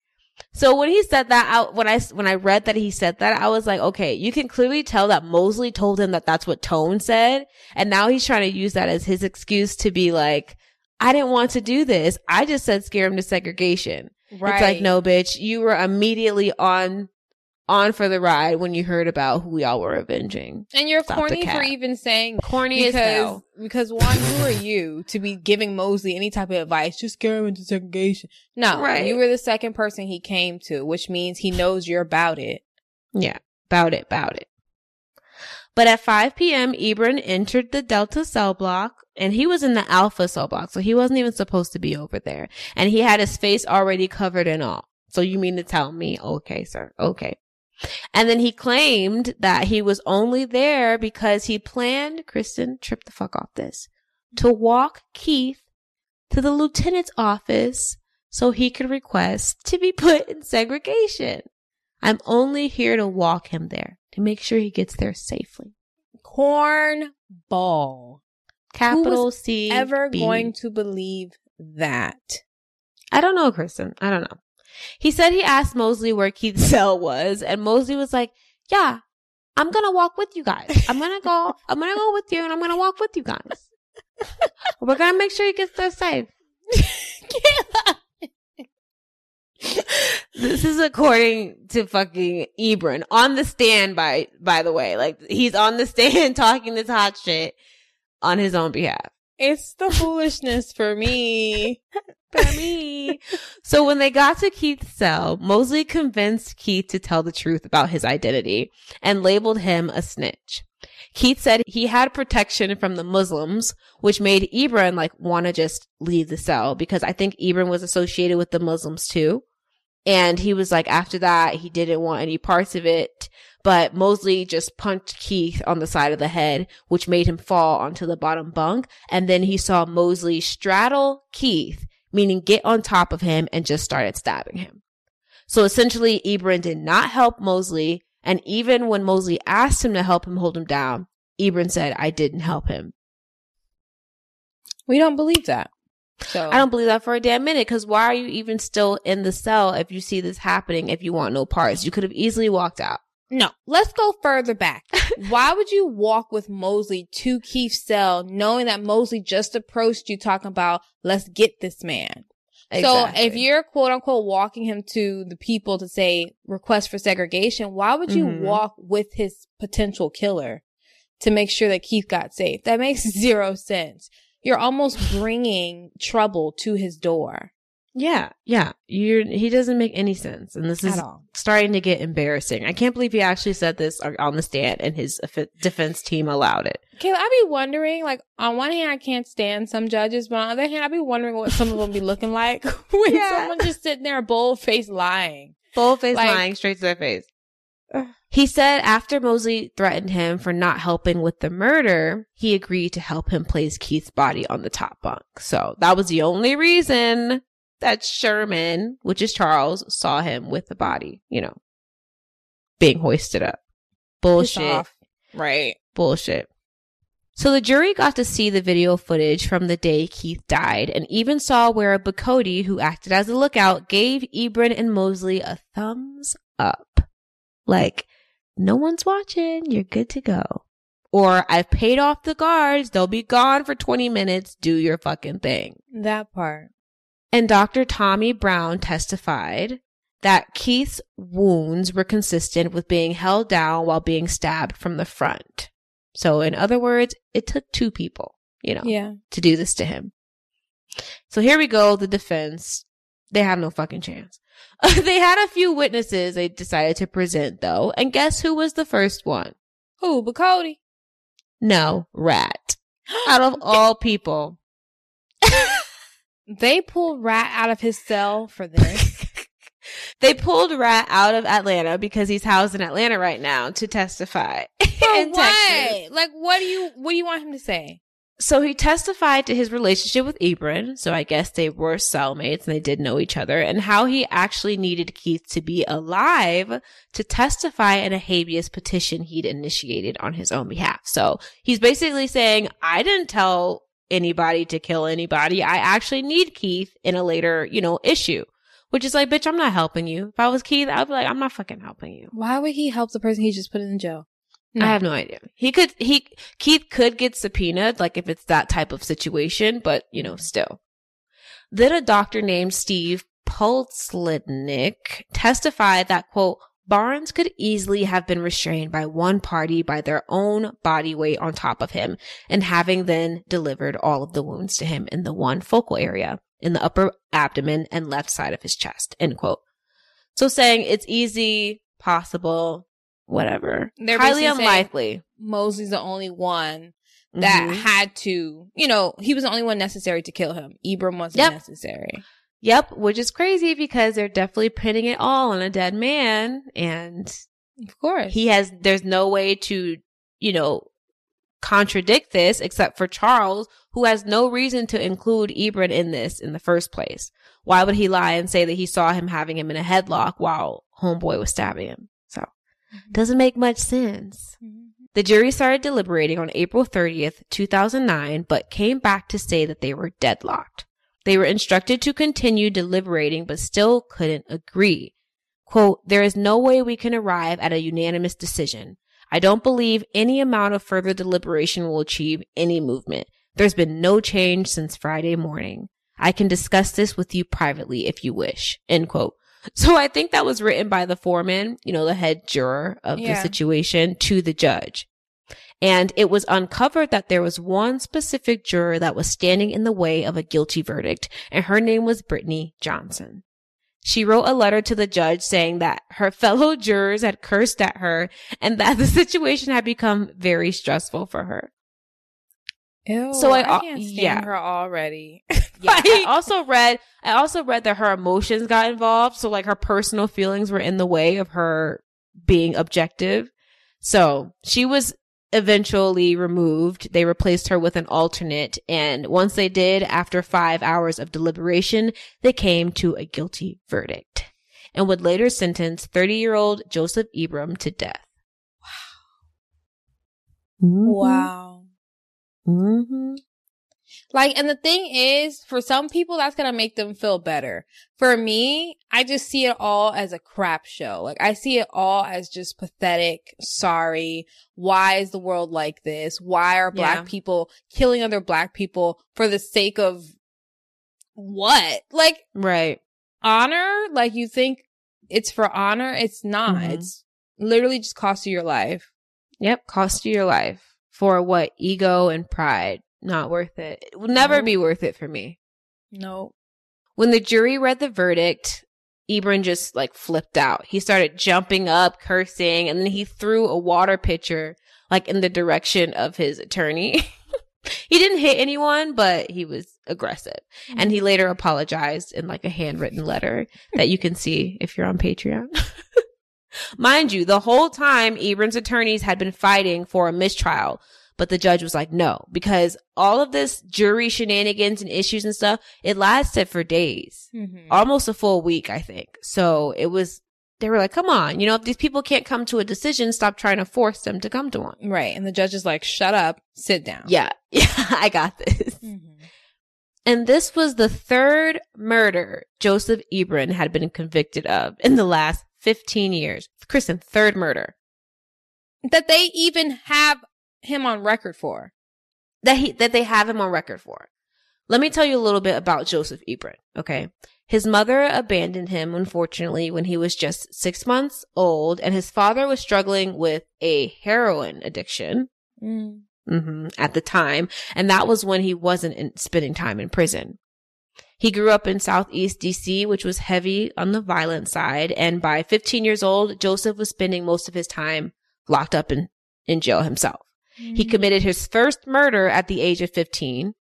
So when he said that out, when I, when I read that he said that, I was like, okay, you can clearly tell that Mosley told him that that's what Tone said. And now he's trying to use that as his excuse to be like, I didn't want to do this. I just said scare him to segregation. right. It's like, no, bitch, you were immediately on, on for the ride when you heard about who y'all were avenging. And you're Stop corny for even saying Corny as because hell. because one, who are you to be giving Mosley any type of advice? Just scare him into segregation. No, Right. you were the second person he came to, which means he knows you're about it. Yeah, about it, about it. But at 5 p.m., Ebron entered the Delta cell block and he was in the Alpha cell block. So he wasn't even supposed to be over there. And he had his face already covered and all. So you mean to tell me, okay, sir, okay. And then he claimed that he was only there because he planned, Kristen, trip the fuck off this, to walk Keith to the lieutenant's office so he could request to be put in segregation. I'm only here to walk him there to make sure he gets there safely. Corn ball. Capital C. Ever B. going to believe that? I don't know, Kristen. I don't know. He said he asked Mosley where Keith's cell was, and Mosley was like, "Yeah, I'm gonna walk with you guys. I'm gonna go. I'm gonna go with you, and I'm gonna walk with you guys. We're gonna make sure he gets there safe." This is according to fucking Ebron on the stand. By by the way, like he's on the stand talking this hot shit on his own behalf. It's the foolishness for me. for me. so when they got to Keith's cell, Mosley convinced Keith to tell the truth about his identity and labeled him a snitch. Keith said he had protection from the Muslims, which made Ebron like want to just leave the cell because I think Ebron was associated with the Muslims too. And he was like, after that, he didn't want any parts of it. But Mosley just punched Keith on the side of the head, which made him fall onto the bottom bunk. And then he saw Mosley straddle Keith, meaning get on top of him and just started stabbing him. So essentially, Ebron did not help Mosley. And even when Mosley asked him to help him hold him down, Ebron said, I didn't help him. We don't believe that. So I don't believe that for a damn minute because why are you even still in the cell if you see this happening if you want no parts? You could have easily walked out. No, let's go further back. Why would you walk with Mosley to Keith's cell knowing that Mosley just approached you talking about, let's get this man? So if you're quote unquote walking him to the people to say request for segregation, why would you Mhm. walk with his potential killer to make sure that Keith got safe? That makes zero sense. You're almost bringing trouble to his door yeah, yeah, you're, he doesn't make any sense. And this is starting to get embarrassing. I can't believe he actually said this on the stand and his defense team allowed it. Kayla, I'd be wondering, like, on one hand, I can't stand some judges, but on the other hand, I'd be wondering what some of them be looking like when Yeah. someone just sitting there bold faced lying. Full face Like- lying straight to their face. He said after Mosley threatened him for not helping with the murder, he agreed to help him place Keith's body on the top bunk. So that was the only reason that Sherman, which is Charles, saw him with the body, you know, being hoisted up. Bullshit. Right. Bullshit. So the jury got to see the video footage from the day Keith died and even saw where Bacote, who acted as a lookout, gave Ebron and Mosley a thumbs up. Like, no one's watching, you're good to go. Or, I've paid off the guards, they'll be gone for 20 minutes, do your fucking thing. That part. And Dr. Tommy Brown testified that Keith's wounds were consistent with being held down while being stabbed from the front. So, in other words, it took two people, you know, Yeah. to do this to him. So here we go. The defense, they have no fucking chance. they had a few witnesses they decided to present though. And guess who was the first one? Who? Bacody. No, Rat. Out of all people. They pulled Rat out of his cell for this. they pulled Rat out of Atlanta because he's housed in Atlanta right now to testify. For what? Texas. Like, what do you what do you want him to say? So he testified to his relationship with Ebron. So I guess they were cellmates and they did know each other and how he actually needed Keith to be alive to testify in a habeas petition he'd initiated on his own behalf. So he's basically saying, I didn't tell anybody to kill anybody. I actually need Keith in a later, you know, issue, which is like, bitch, I'm not helping you. If I was Keith, I'd be like, I'm not fucking helping you. Why would he help the person he just put in jail? No. I have no idea. He could, he, Keith could get subpoenaed, like if it's that type of situation, but you know, still. Then a doctor named Steve Pulslednick testified that, quote, Barnes could easily have been restrained by one party by their own body weight on top of him and having then delivered all of the wounds to him in the one focal area in the upper abdomen and left side of his chest, end quote. So saying it's easy, possible, whatever. They're Highly unlikely. Mosley's the only one that Mhm. had to, you know, he was the only one necessary to kill him. Ibram wasn't Yep. necessary. Yep, which is crazy because they're definitely pinning it all on a dead man and Of course. he has there's no way to, you know, contradict this except for Charles, who has no reason to include Ebron in this in the first place. Why would he lie and say that he saw him having him in a headlock while homeboy was stabbing him? So mm-hmm. doesn't make much sense. Mm-hmm. The jury started deliberating on April 30th, 2009, but came back to say that they were deadlocked. They were instructed to continue deliberating, but still couldn't agree. Quote, there is no way we can arrive at a unanimous decision. I don't believe any amount of further deliberation will achieve any movement. There's been no change since Friday morning. I can discuss this with you privately if you wish. End quote. So I think that was written by the foreman, you know, the head juror of the situation to the judge. And it was uncovered that there was one specific juror that was standing in the way of a guilty verdict, and her name was Brittany Johnson. She wrote a letter to the judge saying that her fellow jurors had cursed at her and that the situation had become very stressful for her. Ew, So I- I can't stand yeah. her already. Yeah. I also read I also read that her emotions got involved, so like her personal feelings were in the way of her being objective. So she was eventually removed. They replaced her with an alternate, and once they did, after five hours of deliberation, they came to a guilty verdict and would later sentence 30 year old Joseph Ibram to death. Wow. wow. Mm-hmm. Like, and the thing is, for some people, that's gonna make them feel better. For me, I just see it all as a crap show. Like, I see it all as just pathetic. Sorry. Why is the world like this? Why are black Yeah. people killing other black people for the sake of what? Like, Right. honor? Like, you think it's for honor? It's not. Mhm. It's literally just cost you your life. Yep, cost you your life for what? Ego and pride. Not worth it. It will never Nope. be worth it for me. No. When the jury read the verdict, Ebron just like flipped out. He started jumping up, cursing, and then he threw a water pitcher like in the direction of his attorney. he didn't hit anyone, but he was aggressive. And he mm-hmm. later apologized in like a handwritten letter that you can see if you're on Patreon. Mind you, the whole time Ebron's attorneys had been fighting for a mistrial, but the judge was like, no, because all of this jury shenanigans and issues and stuff, it lasted for days, Mhm. almost a full week, I think. So it was, they were like, come on, you know, if these people can't come to a decision, stop trying to force them to come to one. Right. And the judge is like, shut up, sit down. Yeah, yeah, I got this. Mhm. And this was the third murder Joseph Ebron had been convicted of in the last 15 years. Kristen, third murder That they even have him on record for. that he that they have him on record for. Let me tell you a little bit about Joseph Ebron, okay? His mother abandoned him, unfortunately, when he was just six months old, and his father was struggling with a heroin addiction hmm at the time, and that was when he wasn't in, spending time in prison. He grew up in Southeast DC, which was heavy on the violent side, and by 15 years old, Joseph was spending most of his time locked up in, in jail himself. He mm. committed his first murder at the age of 15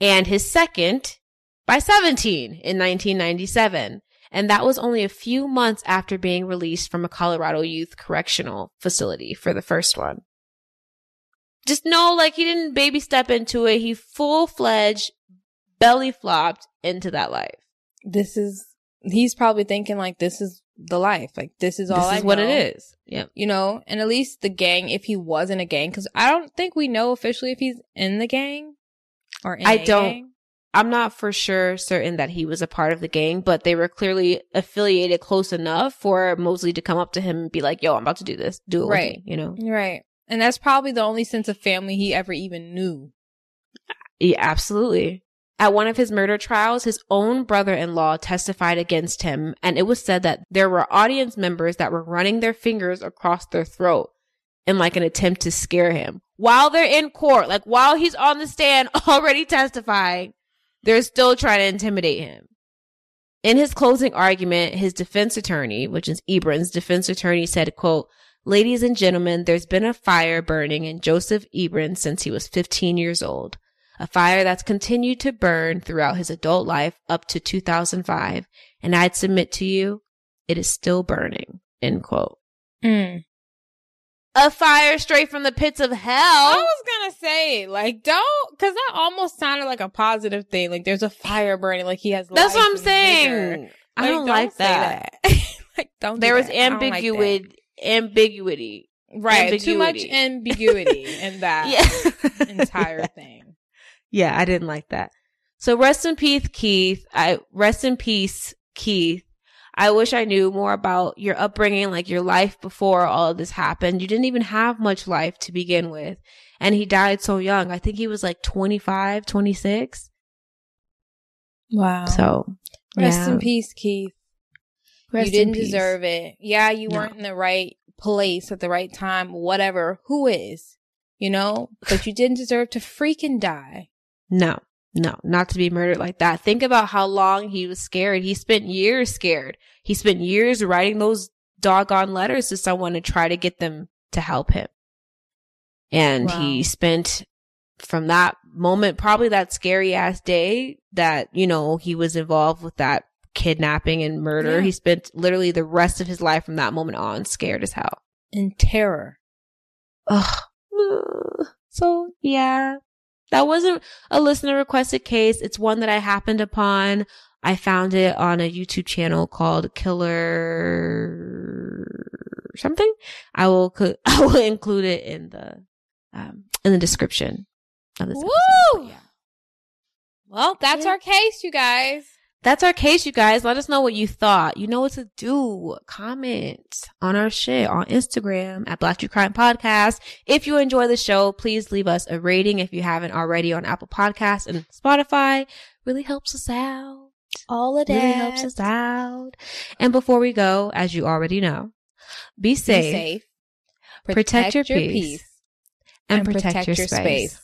and his second by 17 in 1997. And that was only a few months after being released from a Colorado youth correctional facility for the first one. Just know, like, he didn't baby step into it. He full fledged belly flopped into that life. This is, he's probably thinking like, this is the life. Like, this is all this I is what it is. Yep. You know, and at least the gang, if he was in a gang, because I don't think we know officially if he's in the gang or in I a don't- gang. I'm not for sure certain that he was a part of the gang, but they were clearly affiliated close enough for Mosley to come up to him and be like, yo, I'm about to do this. Do it Right. with me, you know? Right. And that's probably the only sense of family he ever even knew. Yeah, absolutely. At one of his murder trials, his own brother in law testified against him, and it was said that there were audience members that were running their fingers across their throat in like an attempt to scare him while they're in court. Like while he's on the stand already testifying, they're still trying to intimidate him. In his closing argument, his defense attorney, which is Ebron's defense attorney said, quote, Ladies and gentlemen, there's been a fire burning in Joseph Ebron since he was 15 years old a fire that's continued to burn throughout his adult life up to 2005. And I'd submit to you, it is still burning. End quote. Mm. A fire straight from the pits of hell. I was gonna say, like, don't, because that almost sounded like a positive thing. Like, there's a fire burning, like he has. That's what I'm saying. vigor. I don't like say that. like, don't. do There was that. I like that. ambiguity, ambiguity. right? Too much ambiguity. ambiguity in that Yeah. entire thing. Yeah, I didn't like that. So rest in peace, Keith. I rest in peace, Keith. I wish I knew more about your upbringing, like your life before all of this happened. You didn't even have much life to begin with. And he died so young. I think he was like 25, 26. Wow. So rest yeah. in peace, Keith. Rest you didn't deserve it. Yeah, you No. weren't in the right place at the right time, whatever. Who is? You know? But you didn't deserve to freaking die. No, no, not to be murdered like that. Think about how long he was scared. He spent years scared. He spent years writing those doggone letters to someone to try to get them to help him. And Wow. he spent from that moment, probably that scary ass day that, you know, he was involved with that kidnapping and murder. Yeah. He spent literally the rest of his life from that moment on scared as hell. In terror. Ugh. Ugh. So yeah, that wasn't a listener requested case. It's one that I happened upon. I found it on a YouTube channel called Killer something. I will I will include it in the um in the description of this episode. Woo! But yeah. Well, that's Yeah. our case, you guys. That's our case, you guys. Let us know what you thought. You know what to do. Comment on our shit on Instagram at Black True Crime Podcast. If you enjoy the show, please leave us a rating if you haven't already on Apple Podcasts and Spotify. Really helps us out. All of Really helps us out. And before we go, as you already know, be Be safe, safe. Protect your peace, and, protect, your, space.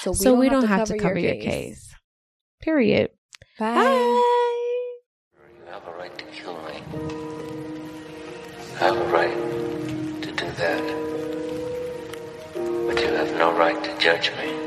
So we So don't, we have, don't to have cover to cover your case. case. Period. Bye. Bye. You have a right to kill me. I have a right to do that. But you have no right to judge me.